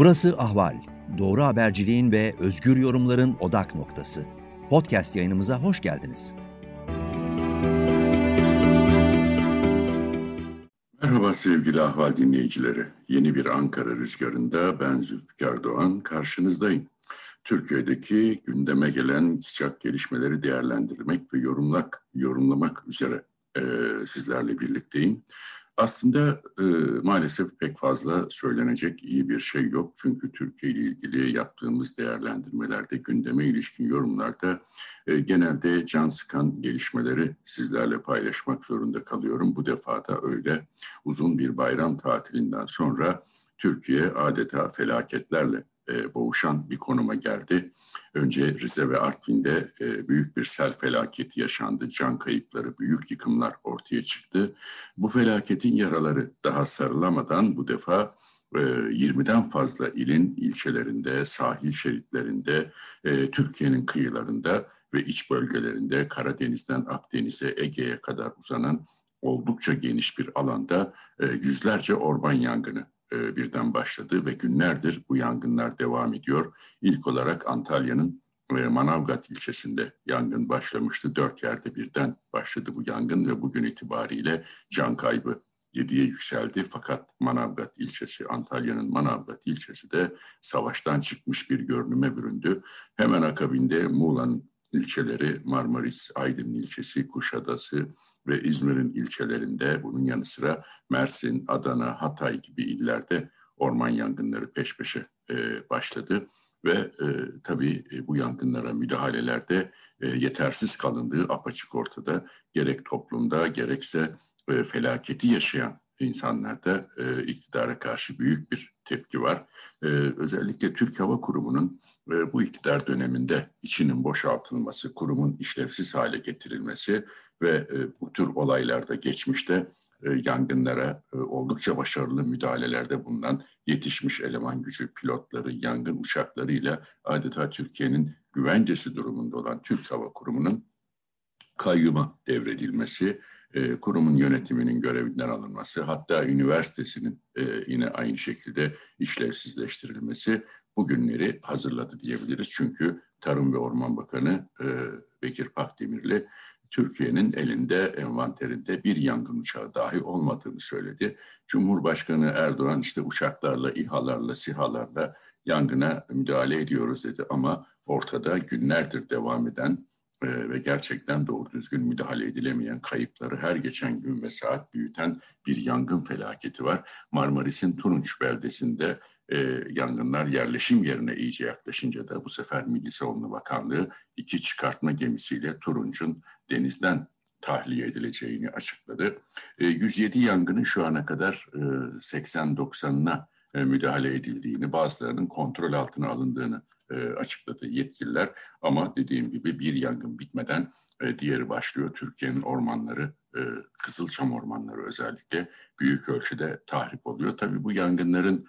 Burası Ahval. Doğru haberciliğin ve özgür yorumların odak noktası. Podcast yayınımıza hoş geldiniz. Merhaba sevgili Ahval dinleyicileri. Yeni bir Ankara rüzgarında ben Zülfikar Doğan karşınızdayım. Türkiye'deki gündeme gelen sıcak gelişmeleri değerlendirmek ve yorumlak, yorumlamak üzere e, sizlerle birlikteyim. Aslında e, maalesef pek fazla söylenecek iyi bir şey yok. Çünkü Türkiye ile ilgili yaptığımız değerlendirmelerde, gündeme ilişkin yorumlarda e, genelde can sıkan gelişmeleri sizlerle paylaşmak zorunda kalıyorum. Bu defa da öyle. Uzun bir bayram tatilinden sonra Türkiye adeta felaketlerle e, boğuşan bir konuma geldi. Önce Rize ve Artvin'de e, büyük bir sel felaketi yaşandı. Can kayıpları, büyük yıkımlar ortaya çıktı. Bu felaketin yaraları daha sarılamadan bu defa 20'den e, fazla ilin ilçelerinde, sahil şeritlerinde, Türkiye'nin kıyılarında ve iç bölgelerinde Karadeniz'den Akdeniz'e, Ege'ye kadar uzanan oldukça geniş bir alanda yüzlerce orman yangını e, birden başladı ve günlerdir bu yangınlar devam ediyor. İlk olarak Antalya'nın Manavgat ilçesinde yangın başlamıştı. Dört yerde birden başladı bu yangın ve bugün itibariyle can kaybı 7'ye yükseldi. Fakat Manavgat ilçesi, Antalya'nın Manavgat ilçesi de savaştan çıkmış bir görünüme büründü. Hemen akabinde Muğla'nın ilçeleri Marmaris, Aydın ilçesi, Kuşadası ve İzmir'in ilçelerinde bunun yanı sıra Mersin, Adana, Hatay gibi illerde orman yangınları peş peşe e, başladı. Ve e, tabii e, bu yangınlara müdahalelerde e, yetersiz kalındığı apaçık ortada. Gerek toplumda gerekse e, felaketi yaşayan insanlarda e, iktidara karşı büyük bir tepki var. E, özellikle Türk Hava Kurumu'nun e, bu iktidar döneminde içinin boşaltılması, kurumun işlevsiz hale getirilmesi ve e, bu tür olaylarda geçmişte e, yangınlara e, oldukça başarılı müdahalelerde bulunan yetişmiş eleman gücü pilotları, yangın uçaklarıyla adeta Türkiye'nin güvencesi durumunda olan Türk Hava Kurumu'nun kayyuma devredilmesi, e, kurumun yönetiminin görevinden alınması, hatta üniversitesinin e, yine aynı şekilde işlevsizleştirilmesi bugünleri hazırladı diyebiliriz. Çünkü Tarım ve Orman Bakanı e, Bekir Pakdemirli Türkiye'nin elinde, envanterinde bir yangın uçağı dahi olmadığını söyledi. Cumhurbaşkanı Erdoğan işte uçaklarla, İHA'larla, SİHA'larla yangına müdahale ediyoruz dedi ama ortada günlerdir devam eden ve gerçekten doğru düzgün müdahale edilemeyen kayıpları her geçen gün ve saat büyüten bir yangın felaketi var. Marmaris'in Turunç beldesinde e, yangınlar yerleşim yerine iyice yaklaşınca da bu sefer Milli Savunma Bakanlığı iki çıkartma gemisiyle Turunç'un denizden tahliye edileceğini açıkladı. E, 107 yangının şu ana kadar e, 80-90'ına e, müdahale edildiğini, bazılarının kontrol altına alındığını e, açıkladı yetkililer. Ama dediğim gibi bir yangın bitmeden e, diğeri başlıyor. Türkiye'nin ormanları, Kızılçam ormanları özellikle büyük ölçüde tahrip oluyor. Tabii bu yangınların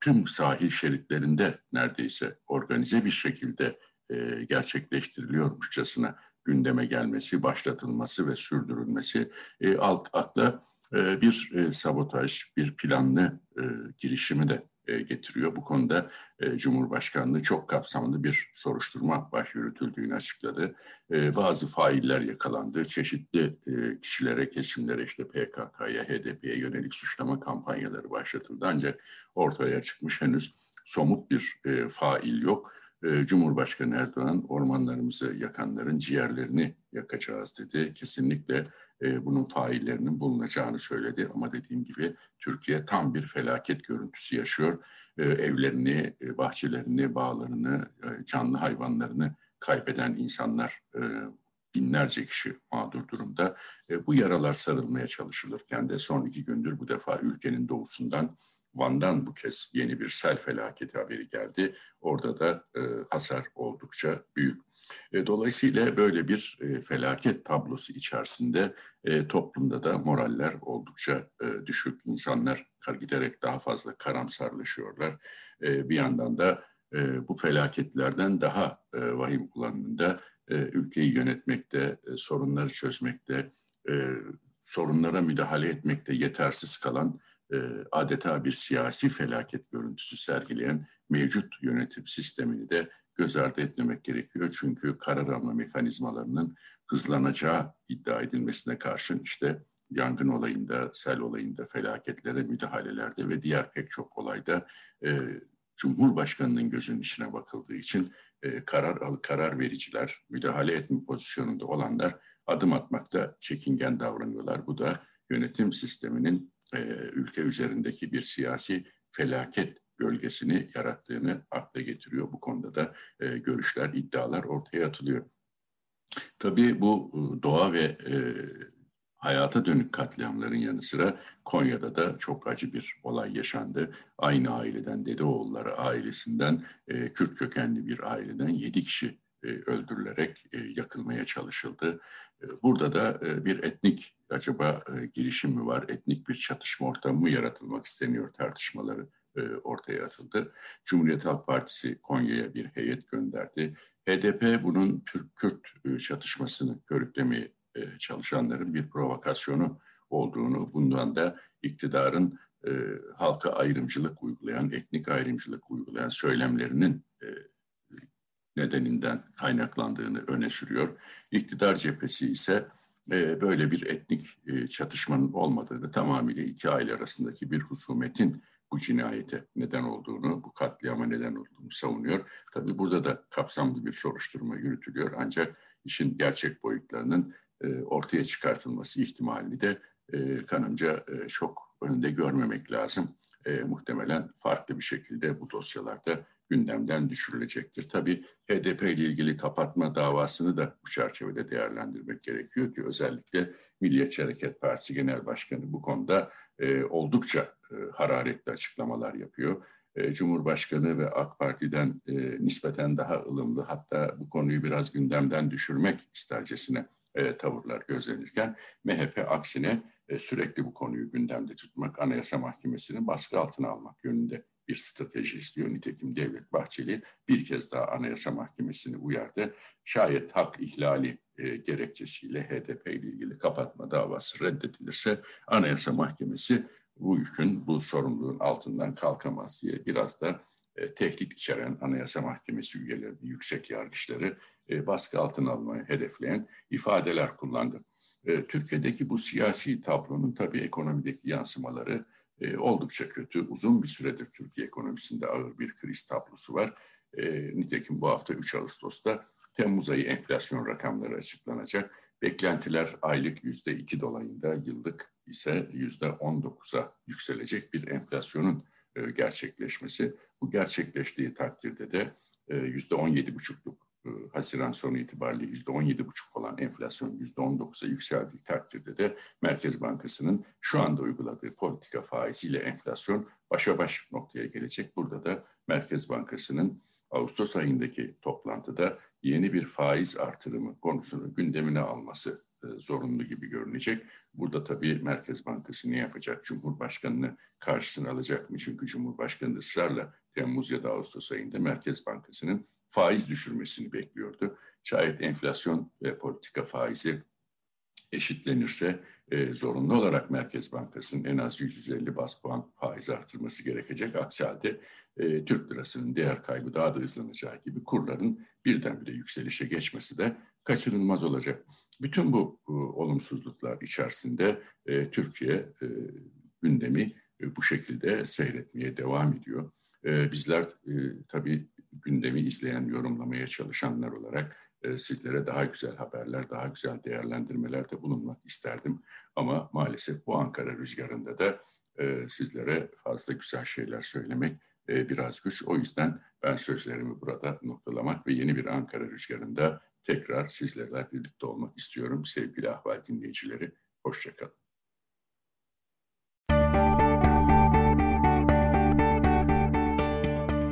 tüm sahil şeritlerinde neredeyse organize bir şekilde gerçekleştiriliyormuşçasına gündeme gelmesi, başlatılması ve sürdürülmesi e, akla e, bir e, sabotaj, bir planlı e, girişimi de getiriyor. Bu konuda Cumhurbaşkanlığı çok kapsamlı bir soruşturma baş yürütüldüğünü açıkladı. Bazı failler yakalandı. Çeşitli kişilere, kesimlere işte PKK'ya, HDP'ye yönelik suçlama kampanyaları başlatıldı. Ancak ortaya çıkmış henüz somut bir fail yok. Cumhurbaşkanı Erdoğan ormanlarımızı yakanların ciğerlerini yakacağız dedi. Kesinlikle e, bunun faillerinin bulunacağını söyledi. Ama dediğim gibi Türkiye tam bir felaket görüntüsü yaşıyor. E, evlerini, e, bahçelerini, bağlarını, canlı hayvanlarını kaybeden insanlar binlerce kişi mağdur durumda. Bu yaralar sarılmaya çalışılırken de son iki gündür bu defa ülkenin doğusundan Van'dan bu kez yeni bir sel felaketi haberi geldi. Orada da hasar oldukça büyük. E, dolayısıyla böyle bir e, felaket tablosu içerisinde e, toplumda da moraller oldukça düşük. İnsanlar giderek daha fazla karamsarlaşıyorlar. Bir yandan da bu felaketlerden daha vahim olanında e, ülkeyi yönetmekte, sorunları çözmekte, sorunlara müdahale etmekte yetersiz kalan adeta bir siyasi felaket görüntüsü sergileyen mevcut yönetim sistemini de göz ardı etmemek gerekiyor. Çünkü karar alma mekanizmalarının hızlanacağı iddia edilmesine karşın işte yangın olayında, sel olayında, felaketlere müdahalelerde ve diğer pek çok olayda e, Cumhurbaşkanı'nın gözünün içine bakıldığı için e, karar karar vericiler, müdahale etme pozisyonunda olanlar adım atmakta çekingen davranıyorlar. Bu da yönetim sisteminin e, ülke üzerindeki bir siyasi felaket gölgesini yarattığını akla getiriyor. Bu konuda da e, görüşler, iddialar ortaya atılıyor. Tabii bu e, doğa ve e, hayata dönük katliamların yanı sıra Konya'da da çok acı bir olay yaşandı. Aynı aileden, Dedeoğulları ailesinden, e, Kürt kökenli bir aileden yedi kişi e, öldürülerek e, yakılmaya çalışıldı. E, burada da e, bir etnik acaba e, girişim mi var, etnik bir çatışma ortamı mı yaratılmak isteniyor tartışmaları ortaya atıldı. Cumhuriyet Halk Partisi Konya'ya bir heyet gönderdi. HDP bunun Türk-Kürt e, çatışmasını körüklemeye e, çalışanların bir provokasyonu olduğunu, bundan da iktidarın e, halka ayrımcılık uygulayan, etnik ayrımcılık uygulayan söylemlerinin e, nedeninden kaynaklandığını öne sürüyor. İktidar cephesi ise e, böyle bir etnik e, çatışmanın olmadığını, tamamıyla iki aile arasındaki bir husumetin bu cinayete neden olduğunu, bu katliama neden olduğunu savunuyor. Tabii burada da kapsamlı bir soruşturma yürütülüyor ancak işin gerçek boyutlarının e, ortaya çıkartılması ihtimalini de e, kanımca e, çok önünde görmemek lazım. Muhtemelen farklı bir şekilde bu dosyalarda gündemden düşürülecektir. Tabii HDP ile ilgili kapatma davasını da bu çerçevede değerlendirmek gerekiyor ki özellikle Milliyetçi Hareket Partisi Genel Başkanı bu konuda oldukça hararetli açıklamalar yapıyor. Cumhurbaşkanı ve AK Parti'den nispeten daha ılımlı hatta bu konuyu biraz gündemden düşürmek istercesine e, tavırlar gözlenirken MHP aksine e, sürekli bu konuyu gündemde tutmak, Anayasa Mahkemesi'ni baskı altına almak yönünde bir strateji istiyor. Nitekim Devlet Bahçeli bir kez daha Anayasa Mahkemesi'ni uyardı. Şayet hak ihlali e, gerekçesiyle HDP ile ilgili kapatma davası reddedilirse Anayasa Mahkemesi bu yükün, bu sorumluluğun altından kalkamaz diye biraz da e, tehdit içeren Anayasa Mahkemesi üyeleri, yüksek yargıçları e, baskı altına almayı hedefleyen ifadeler kullandı. E, Türkiye'deki bu siyasi tablonun tabii ekonomideki yansımaları e, oldukça kötü. Uzun bir süredir Türkiye ekonomisinde ağır bir kriz tablosu var. E, nitekim bu hafta 3 Ağustos'ta Temmuz ayı enflasyon rakamları açıklanacak. Beklentiler aylık yüzde iki dolayında, yıllık ise yüzde on dokuza yükselecek bir enflasyonun e, gerçekleşmesi. Bu gerçekleştiği takdirde de e, yüzde on yedi buçukluk Haziran sonu itibariyle yüzde on yedi buçuk olan enflasyon yüzde on dokuza yükseldiği takdirde de Merkez Bankası'nın şu anda uyguladığı politika faiziyle enflasyon başa baş noktaya gelecek. Burada da Merkez Bankası'nın Ağustos ayındaki toplantıda yeni bir faiz artırımı konusunu gündemine alması e, zorunlu gibi görünecek. Burada tabii Merkez Bankası ne yapacak? Cumhurbaşkanını karşısına alacak mı? Çünkü Cumhurbaşkanı ısrarla Temmuz ya da Ağustos ayında Merkez Bankası'nın faiz düşürmesini bekliyordu. Şayet enflasyon ve politika faizi eşitlenirse e, zorunlu olarak Merkez Bankası'nın en az 150 bas puan faiz artırması gerekecek. Aksi halde e, Türk lirasının değer kaybı daha da hızlanacağı gibi kurların birdenbire yükselişe geçmesi de kaçınılmaz olacak. Bütün bu e, olumsuzluklar içerisinde e, Türkiye e, gündemi e, bu şekilde seyretmeye devam ediyor. E, bizler e, tabii gündemi izleyen, yorumlamaya çalışanlar olarak e, sizlere daha güzel haberler, daha güzel değerlendirmelerde bulunmak isterdim. Ama maalesef bu Ankara rüzgarında da e, sizlere fazla güzel şeyler söylemek e, biraz güç. O yüzden ben sözlerimi burada noktalamak ve yeni bir Ankara rüzgarında tekrar sizlerle birlikte olmak istiyorum. Sevgili ahval dinleyicileri, hoşçakalın.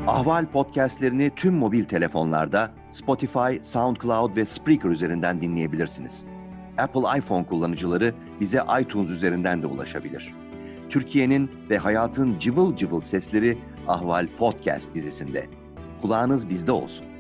Ahval podcastlerini tüm mobil telefonlarda Spotify, SoundCloud ve Spreaker üzerinden dinleyebilirsiniz. Apple iPhone kullanıcıları bize iTunes üzerinden de ulaşabilir. Türkiye'nin ve hayatın cıvıl cıvıl sesleri Ahval Podcast dizisinde. Kulağınız bizde olsun.